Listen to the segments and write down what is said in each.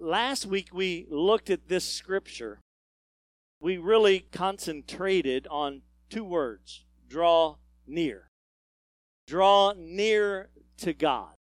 last week we looked at this scripture. We really concentrated on two words draw near. Draw near to God.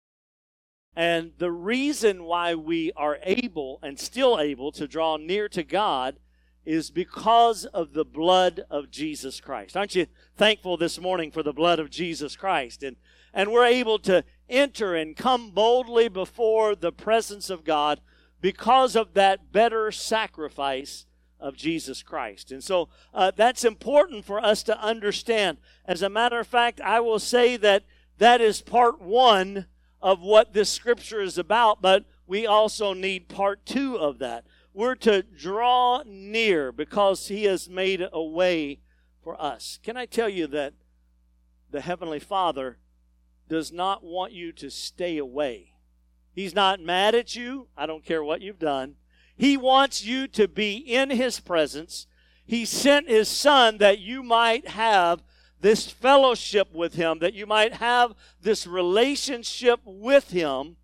And the reason why we are able and still able to draw near to God is because of the blood of Jesus Christ. Aren't you thankful this morning for the blood of Jesus Christ? And, and we're able to enter and come boldly before the presence of God because of that better sacrifice of Jesus Christ. And so uh, that's important for us to understand. As a matter of fact, I will say that that is part one of what this scripture is about, but we also need part two of that. We're to draw near because He has made a way for us. Can I tell you that the Heavenly Father does not want you to stay away? He's not mad at you. I don't care what you've done. He wants you to be in His presence. He sent His Son that you might have this fellowship with Him, that you might have this relationship with Him.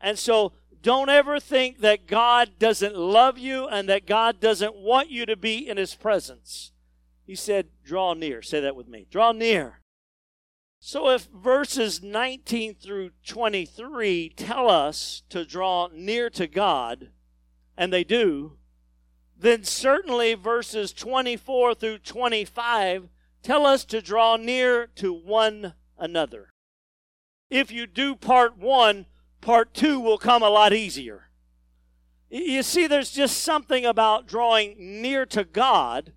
And so don't ever think that God doesn't love you and that God doesn't want you to be in His presence. He said, Draw near. Say that with me. Draw near. So, if verses 19 through 23 tell us to draw near to God, and they do, then certainly verses 24 through 25 tell us to draw near to one another. If you do part one, part two will come a lot easier. You see, there's just something about drawing near to God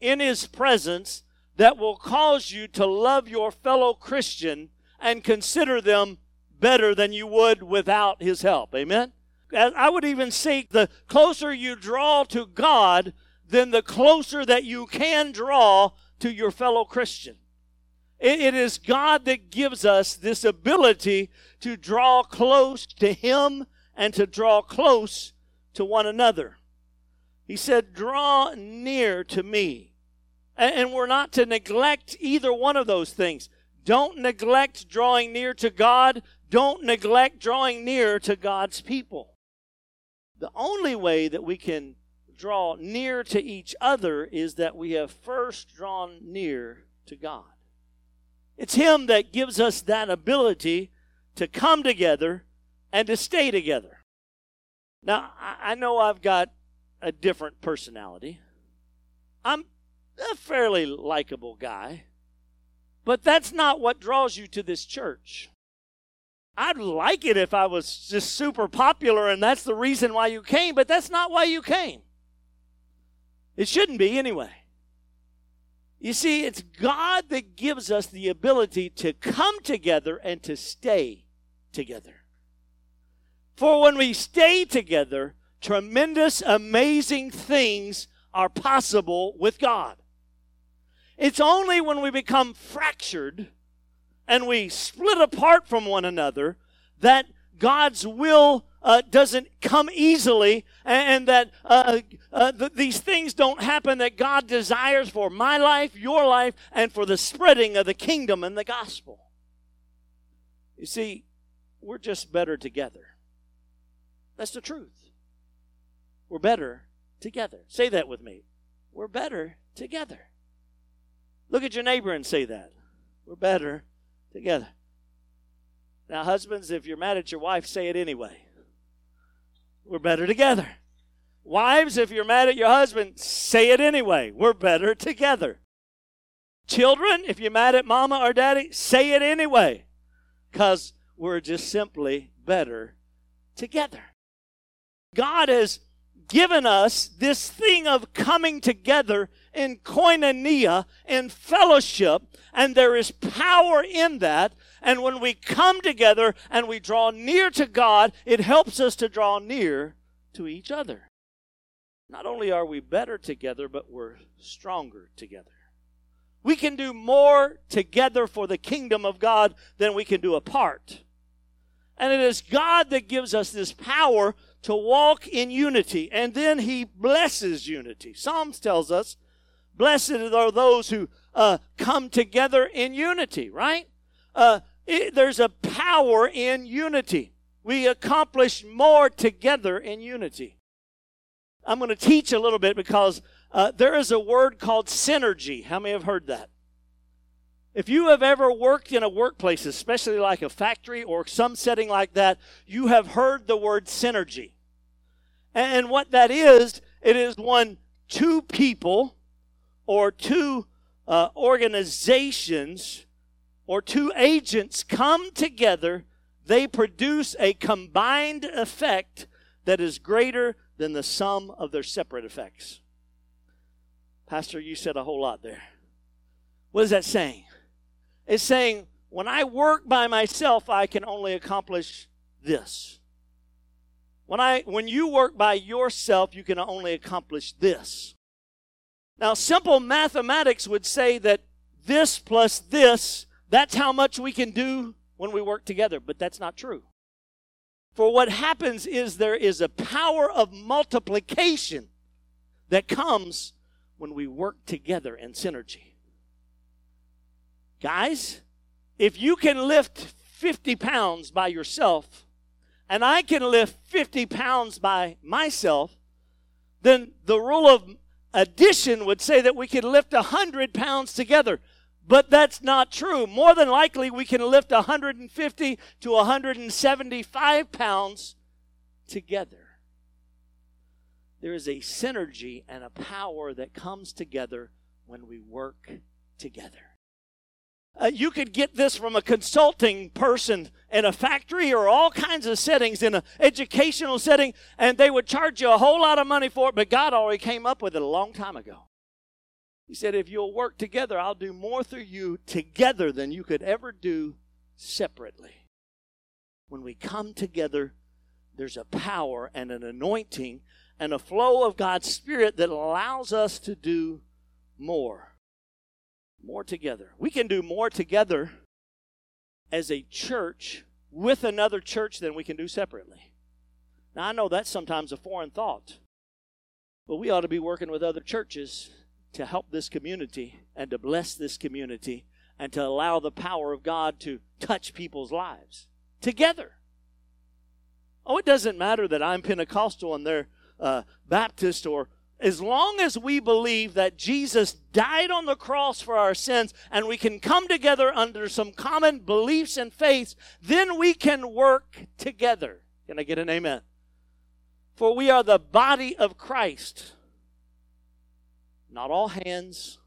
in His presence that will cause you to love your fellow Christian and consider them better than you would without his help. Amen? I would even say the closer you draw to God, then the closer that you can draw to your fellow Christian. it is God that gives us this ability to draw close to Him and to draw close to one another. He said, Draw near to me. And we're not to neglect either one of those things. Don't neglect drawing near to God. Don't neglect drawing near to God's people. The only way that we can draw near to each other is that we have first drawn near to God. It's Him that gives us that ability to come together and to stay together. Now, I know I've got a different personality. I'm a fairly likable guy. But that's not what draws you to this church. I'd like it if I was just super popular and that's the reason why you came, but that's not why you came. It shouldn't be anyway. You see, it's God that gives us the ability to come together and to stay together. For when we stay together, tremendous, amazing things are possible with God. It's only when we become fractured and we split apart from one another that God's will uh, doesn't come easily and, and that uh, uh, th- these things don't happen that God desires for my life, your life, and for the spreading of the kingdom and the gospel. You see, we're just better together. That's the truth. We're better together. Say that with me. We're better together. Look at your neighbor and say that. We're better together. Now, husbands, if you're mad at your wife, say it anyway. We're better together. Wives, if you're mad at your husband, say it anyway. We're better together. Children, if you're mad at mama or daddy, say it anyway. Because we're just simply better together. God has given us this thing of coming together in koinonia, in fellowship, and there is power in that. And when we come together and we draw near to God, it helps us to draw near to each other. Not only are we better together, but we're stronger together. We can do more together for the kingdom of God than we can do apart. And it is God that gives us this power to walk in unity. And then he blesses unity. Psalms tells us Blessed are those who uh, come together in unity, right? Uh, it, there's a power in unity. we accomplish more together in unity. I'm going to teach a little bit because uh, there is a word called synergy. How many have heard that? If you have ever worked in a workplace, especially like a factory or some setting like that, you have heard the word synergy. And what that is, it is when two people or two uh, organizations or two agents come together, they produce a combined effect that is greater than the sum of their separate effects. Pastor, you said a whole lot there. What is that saying? It's saying, when I work by myself, I can only accomplish this. When, I, when you work by yourself, you can only accomplish this. Now, simple mathematics would say that this plus this, that's how much we can do when we work together, but that's not true. For what happens is there is a power of multiplication that comes when we work together in synergy. Guys, if you can lift 50 pounds by yourself, and I can lift 50 pounds by myself, then the rule of addition would say that we can lift 100 pounds together. But that's not true. More than likely, we can lift 150 to 175 pounds together. There is a synergy and a power that comes together when we work together. Uh, you could get this from a consulting person in a factory or all kinds of settings in an educational setting, and they would charge you a whole lot of money for it, but God already came up with it a long time ago. He said, If you'll work together, I'll do more through you together than you could ever do separately. When we come together, there's a power and an anointing and a flow of God's Spirit that allows us to do more more together. We can do more together as a church with another church than we can do separately. Now, I know that's sometimes a foreign thought, but we ought to be working with other churches to help this community and to bless this community and to allow the power of God to touch people's lives together. Oh, it doesn't matter that I'm Pentecostal and they're uh, Baptist or as long as we believe that Jesus died on the cross for our sins and we can come together under some common beliefs and faiths, then we can work together. Can I get an amen? For we are the body of Christ. Not all hands,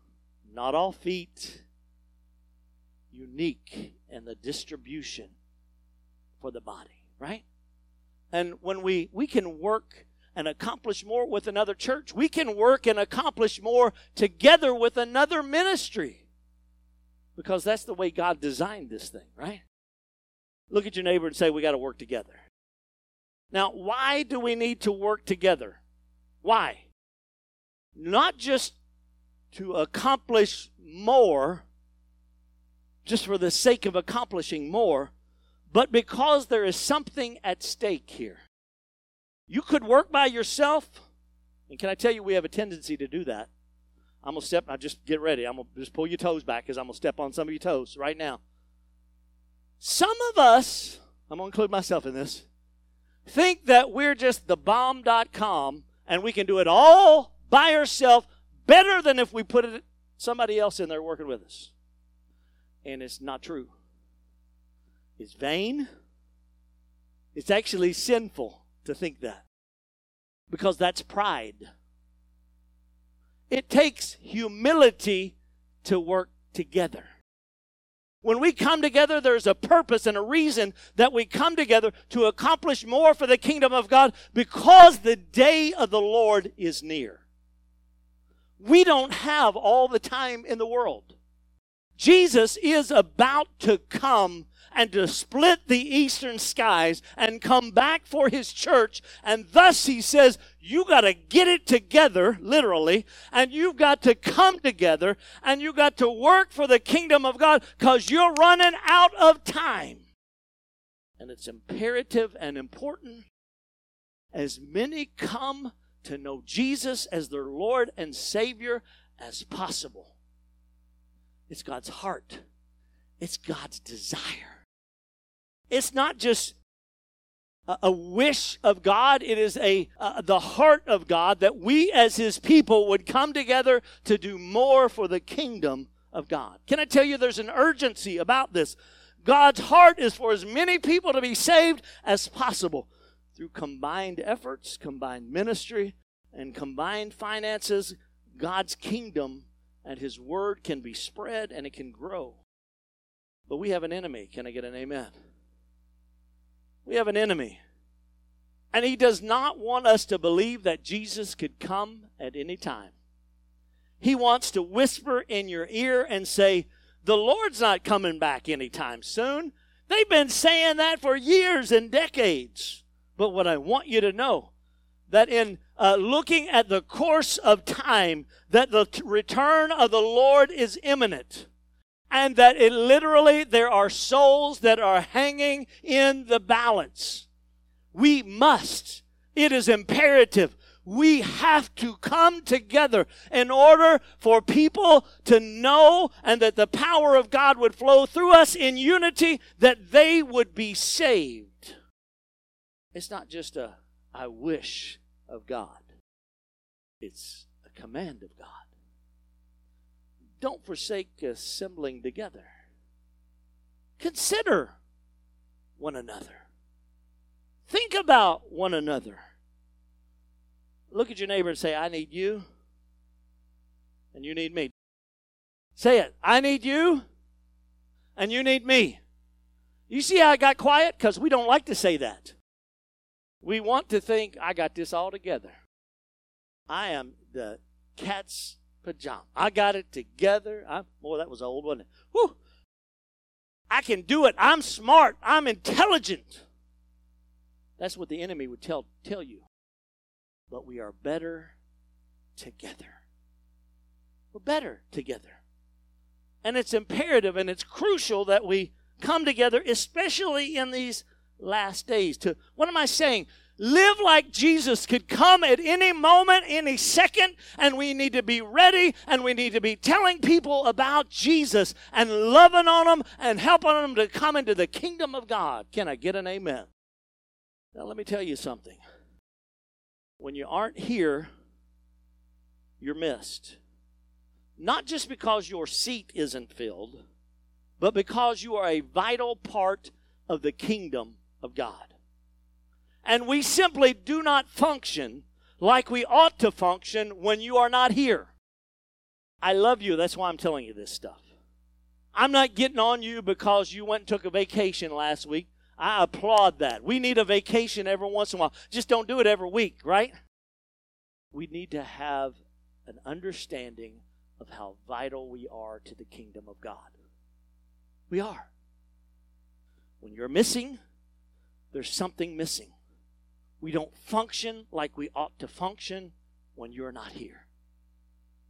not all feet, unique in the distribution for the body, right? And when we we can work and accomplish more with another church. We can work and accomplish more together with another ministry because that's the way God designed this thing, right? Look at your neighbor and say, We got to work together. Now, why do we need to work together? Why? Not just to accomplish more, just for the sake of accomplishing more, but because there is something at stake here. You could work by yourself. And can I tell you, we have a tendency to do that. I'm going to step, I just get ready. I'm going to just pull your toes back because I'm going to step on some of your toes right now. Some of us, I'm going to include myself in this, think that we're just the bomb.com and we can do it all by ourselves better than if we put it, somebody else in there working with us. And it's not true. It's vain. It's actually sinful to think that because that's pride. It takes humility to work together. When we come together, there's a purpose and a reason that we come together to accomplish more for the kingdom of God because the day of the Lord is near. We don't have all the time in the world. Jesus is about to come and to split the eastern skies and come back for his church. And thus he says, you got to get it together, literally, and you've got to come together and you've got to work for the kingdom of God because you're running out of time. And it's imperative and important as many come to know Jesus as their Lord and Savior as possible. It's God's heart. It's God's desire. It's not just a, wish of God. It is a uh, the heart of God that we as His people would come together to do more for the kingdom of God. Can I tell you, there's an urgency about this. God's heart is for as many people to be saved as possible through combined efforts, combined ministry, and combined finances. God's kingdom and His word can be spread and it can grow. But we have an enemy. Can I get an amen? We have an enemy. And he does not want us to believe that Jesus could come at any time. He wants to whisper in your ear and say, The Lord's not coming back anytime soon. They've been saying that for years and decades. But what I want you to know that in uh, looking at the course of time, that the t- return of the Lord is imminent and that it literally there are souls that are hanging in the balance. We must, it is imperative. We have to come together in order for people to know and that the power of God would flow through us in unity, that they would be saved. It's not just a I wish of God, it's a command of God. Don't forsake assembling together. Consider one another. Think about one another. Look at your neighbor and say, I need you, and you need me. Say it. I need you, and you need me. You see how I got quiet? Because we don't like to say that. We want to think, I got this all together. I am the cat's pajama. I got it together. I, boy, that was old, wasn't it? Whew. I can do it. I'm smart. I'm intelligent. That's what the enemy would tell, tell you. But we are better together. We're better together. And it's imperative and it's crucial that we come together, especially in these last days. To what am I saying? Live like Jesus could come at any moment, any second, and we need to be ready and we need to be telling people about Jesus and loving on them and helping them to come into the kingdom of God. Can I get an amen? Now, let me tell you something. When you aren't here, you're missed. Not just because your seat isn't filled, but because you are a vital part of the kingdom of God and we simply do not function like we ought to function when you are not here. I love you. That's why I'm telling you this stuff. I'm not getting on you because you went and took a vacation last week. I applaud that. We need a vacation every once in a while. Just don't do it every week, right? We need to have an understanding of how vital we are to the kingdom of God. We are. When you're missing, there's something missing. We don't function like we ought to function when you're not here.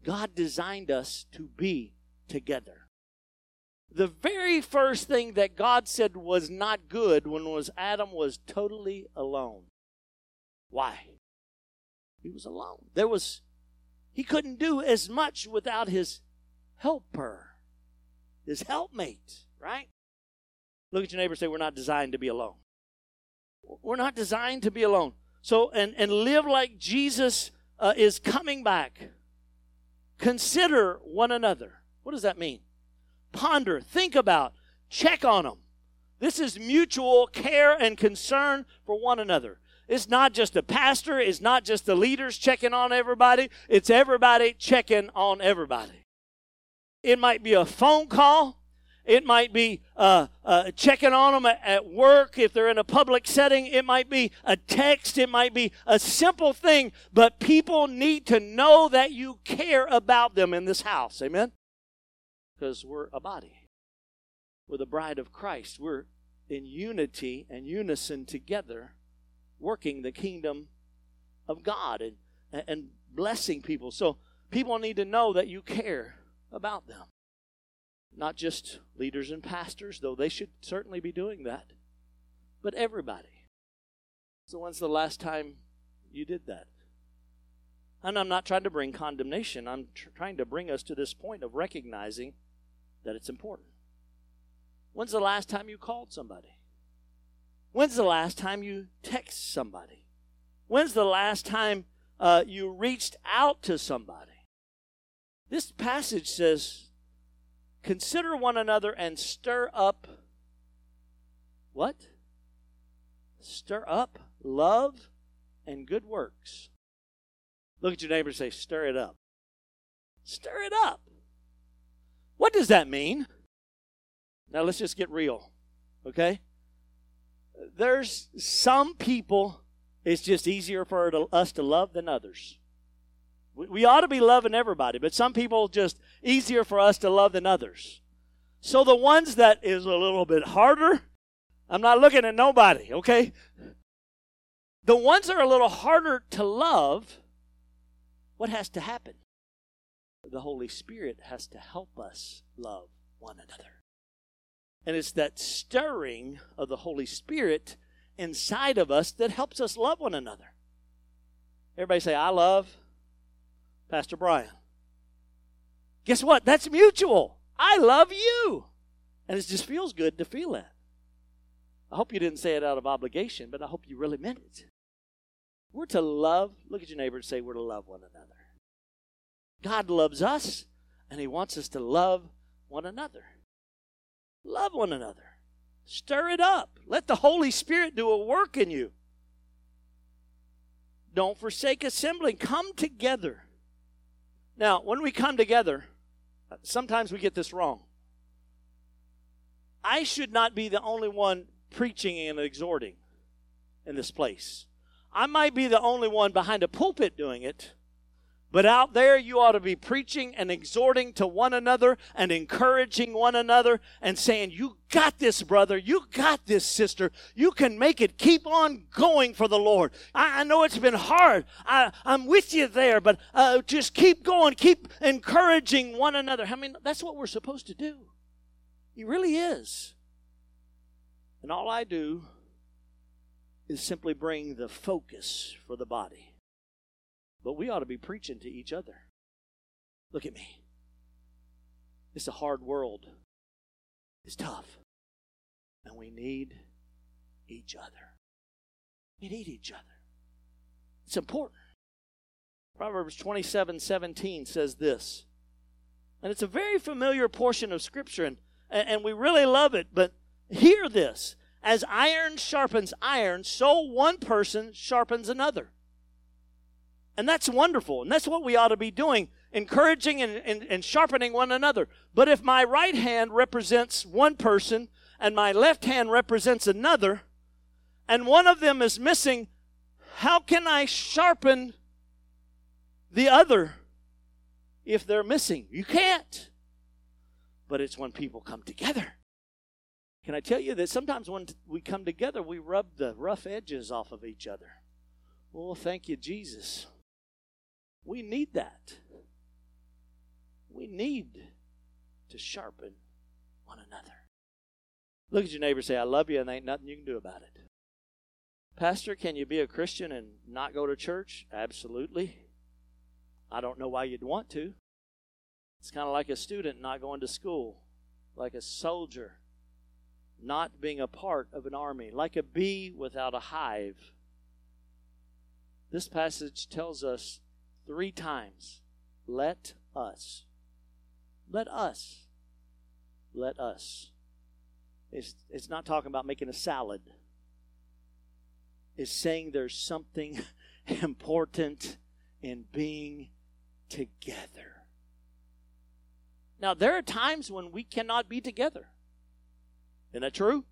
God designed us to be together. The very first thing that God said was not good when was Adam was totally alone. Why? He was alone. There was he couldn't do as much without his helper, his helpmate, right? Look at your neighbor say, We're not designed to be alone. We're not designed to be alone. So, and, and live like Jesus uh, is coming back. Consider one another. What does that mean? Ponder, think about, check on them. This is mutual care and concern for one another. It's not just the pastor, it's not just the leaders checking on everybody, it's everybody checking on everybody. It might be a phone call, it might be uh, uh, checking on them at work if they're in a public setting. It might be a text. It might be a simple thing. But people need to know that you care about them in this house. Amen? Because we're a body, we're the bride of Christ. We're in unity and unison together, working the kingdom of God and, and blessing people. So people need to know that you care about them. Not just leaders and pastors, though they should certainly be doing that, but everybody. So, when's the last time you did that? And I'm not trying to bring condemnation. I'm tr- trying to bring us to this point of recognizing that it's important. When's the last time you called somebody? When's the last time you text somebody? When's the last time uh, you reached out to somebody? This passage says, Consider one another and stir up what? Stir up love and good works. Look at your neighbor and say, Stir it up. Stir it up. What does that mean? Now let's just get real, okay? There's some people it's just easier for us to love than others. We ought to be loving everybody, but some people just easier for us to love than others. So the ones that is a little bit harder, I'm not looking at nobody, okay? The ones that are a little harder to love, what has to happen? The Holy Spirit has to help us love one another. And it's that stirring of the Holy Spirit inside of us that helps us love one another. Everybody say, I love Pastor Bryan. Guess what? That's mutual. I love you. And it just feels good to feel that. I hope you didn't say it out of obligation, but I hope you really meant it. We're to love, look at your neighbor and say, we're to love one another. God loves us, and He wants us to love one another. Love one another. Stir it up. Let the Holy Spirit do a work in you. Don't forsake assembling. Come together. Now, when we come together, sometimes we get this wrong. I should not be the only one preaching and exhorting in this place. I might be the only one behind a pulpit doing it, but out there, you ought to be preaching and exhorting to one another and encouraging one another and saying, You got this, brother. You got this, sister. You can make it. Keep on going for the Lord. I, I know it's been hard. I, am with you there, but uh, just keep going. Keep encouraging one another. I mean, that's what we're supposed to do. He really is. And all I do is simply bring the focus for the body. But we ought to be preaching to each other. Look at me. It's a hard world. It's tough. And we need each other. We need each other. It's important. Proverbs 27 17 says this. And it's a very familiar portion of Scripture, and, and we really love it. But hear this as iron sharpens iron, so one person sharpens another. And that's wonderful. And that's what we ought to be doing encouraging and, and, and, sharpening one another. But if my right hand represents one person and my left hand represents another, and one of them is missing, how can I sharpen the other if they're missing? You can't. But it's when people come together. Can I tell you that sometimes when we come together, we rub the rough edges off of each other? Well, thank you, Jesus. We need that. We need to sharpen one another. Look at your neighbor say, I love you, and there ain't nothing you can do about it. Pastor, can you be a Christian and not go to church? Absolutely. I don't know why you'd want to. It's kind of like a student not going to school, like a soldier not being a part of an army, like a bee without a hive. This passage tells us three times. Let us. Let us. Let us. It's, it's not talking about making a salad. It's saying there's something important in being together. Now, there are times when we cannot be together. Isn't that true?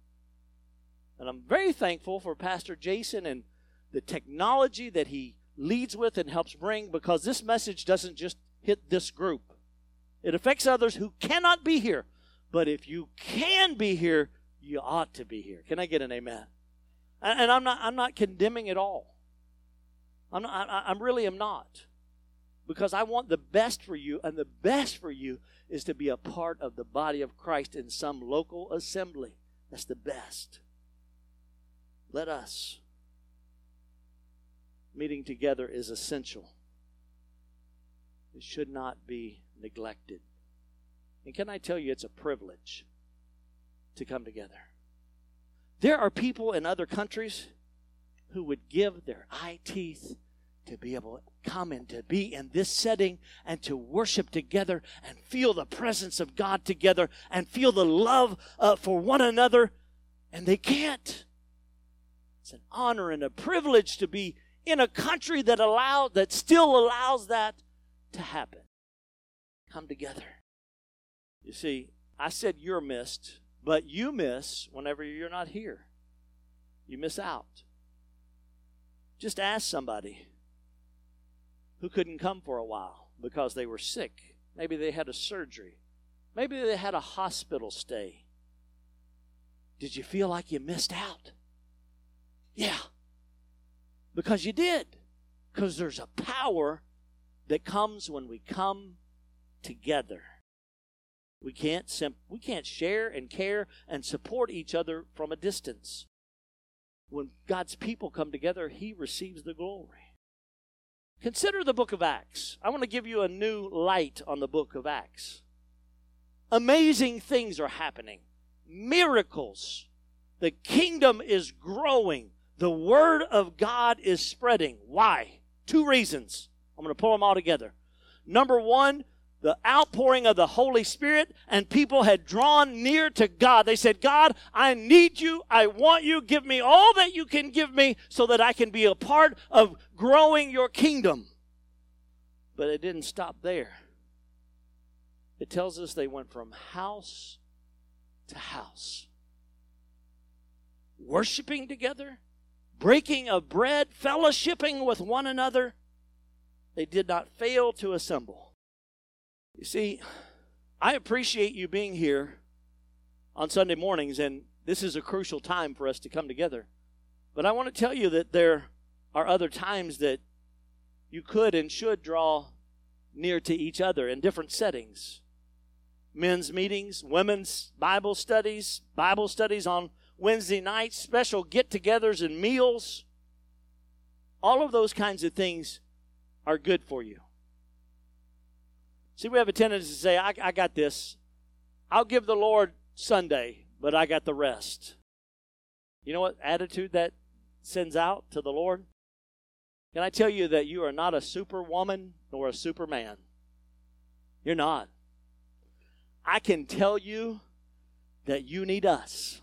And I'm very thankful for Pastor Jason and the technology that he leads with and helps bring because this message doesn't just hit this group. It affects others who cannot be here. But if you can be here, you ought to be here. Can I get an amen? And I'm not I'm not condemning at all. I'm not, I, I really am not. Because I want the best for you, and the best for you is to be a part of the body of Christ in some local assembly. That's the best. Let us meeting together is essential. It should not be neglected. And can I tell you, it's a privilege to come together. There are people in other countries who would give their eye teeth to be able to come and to be in this setting and to worship together and feel the presence of God together and feel the love uh, for one another, and they can't. It's an honor and a privilege to be in a country that allow that still allows that to happen. Come together. You see, I said you're missed, but you miss whenever you're not here. You miss out. Just ask somebody who couldn't come for a while because they were sick. Maybe they had a surgery. Maybe they had a hospital stay. Did you feel like you missed out? Yeah. Because you did. Because there's a power that comes when we come together. We can't sim- we can't share and care and support each other from a distance. When God's people come together, he receives the glory. Consider the book of Acts. I want to give you a new light on the book of Acts. Amazing things are happening. Miracles. The kingdom is growing. The word of God is spreading. Why? Two reasons. I'm going to pull them all together. Number one, the outpouring of the Holy Spirit, and people had drawn near to God. They said, God, I need you. I want you. Give me all that you can give me so that I can be a part of growing your kingdom. But it didn't stop there. It tells us they went from house to house, worshiping together, breaking of bread, fellowshipping with one another. They did not fail to assemble. You see, I appreciate you being here on Sunday mornings, and this is a crucial time for us to come together. But I want to tell you that there are other times that you could and should draw near to each other in different settings men's meetings, women's Bible studies, Bible studies on Wednesday nights, special get togethers and meals. All of those kinds of things are good for you. See, we have a tendency to say, I, I got this. I'll give the Lord Sunday, but I got the rest. You know what attitude that sends out to the Lord? Can I tell you that you are not a superwoman nor a superman? You're not. I can tell you that you need us.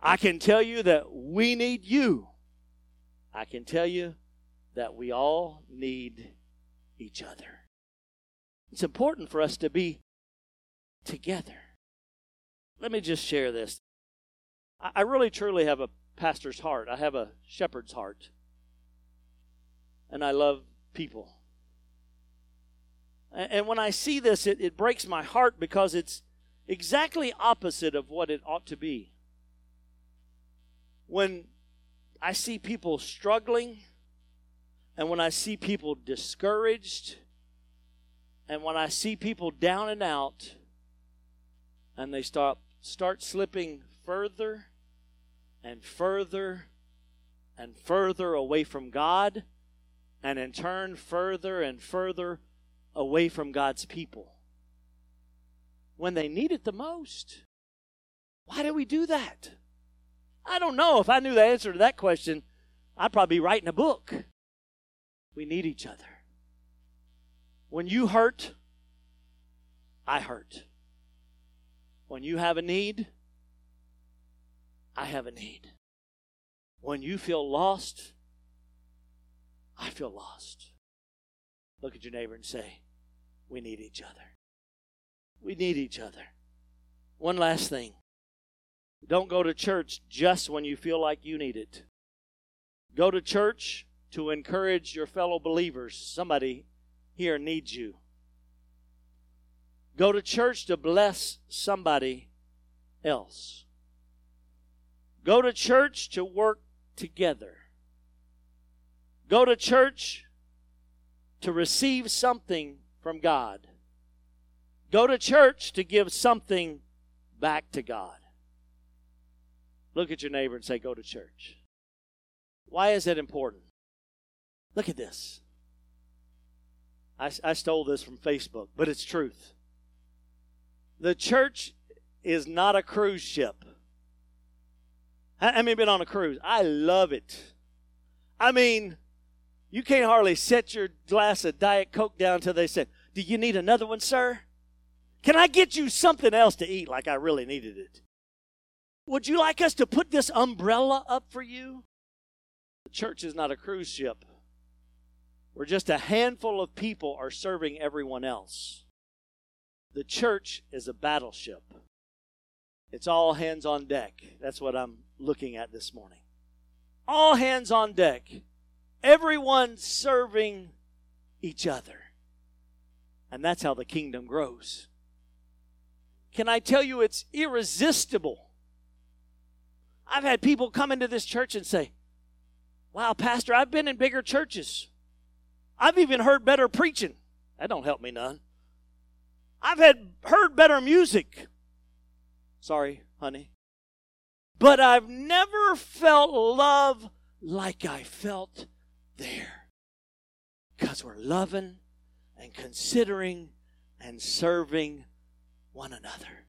I can tell you that we need you. I can tell you that we all need each other. It's important for us to be together. Let me just share this. I really truly have a pastor's heart, I have a shepherd's heart. And I love people. And when I see this, it, it breaks my heart because it's exactly opposite of what it ought to be. When I see people struggling, and when I see people discouraged, and when I see people down and out, and they start start slipping further and further and further away from God, and in turn further and further away from God's people. When they need it the most. Why do we do that? I don't know. If I knew the answer to that question, I'd probably be writing a book. We need each other. When you hurt, I hurt. When you have a need, I have a need. When you feel lost, I feel lost. Look at your neighbor and say, We need each other. We need each other. One last thing don't go to church just when you feel like you need it. Go to church to encourage your fellow believers. Somebody here needs you. Go to church to bless somebody else. Go to church to work together. Go to church to receive something from God. Go to church to give something back to God. Look at your neighbor and say, Go to church. Why is that important? Look at this. I, I stole this from Facebook, but it's truth. The church is not a cruise ship. How many been on a cruise? I love it. I mean, you can't hardly set your glass of Diet Coke down until they said, Do you need another one, sir? Can I get you something else to eat like I really needed it? Would you like us to put this umbrella up for you? The church is not a cruise ship where just a handful of people are serving everyone else. The church is a battleship. It's all hands on deck. That's what I'm looking at this morning. All hands on deck. Everyone serving each other. And that's how the kingdom grows. Can I tell you it's irresistible? I've had people come into this church and say, Wow, Pastor, I've been in bigger churches. I've even heard better preaching. That don't help me none. I've had heard better music. Sorry, honey. But I've never felt love like I felt there. Because we're loving and considering and serving one another.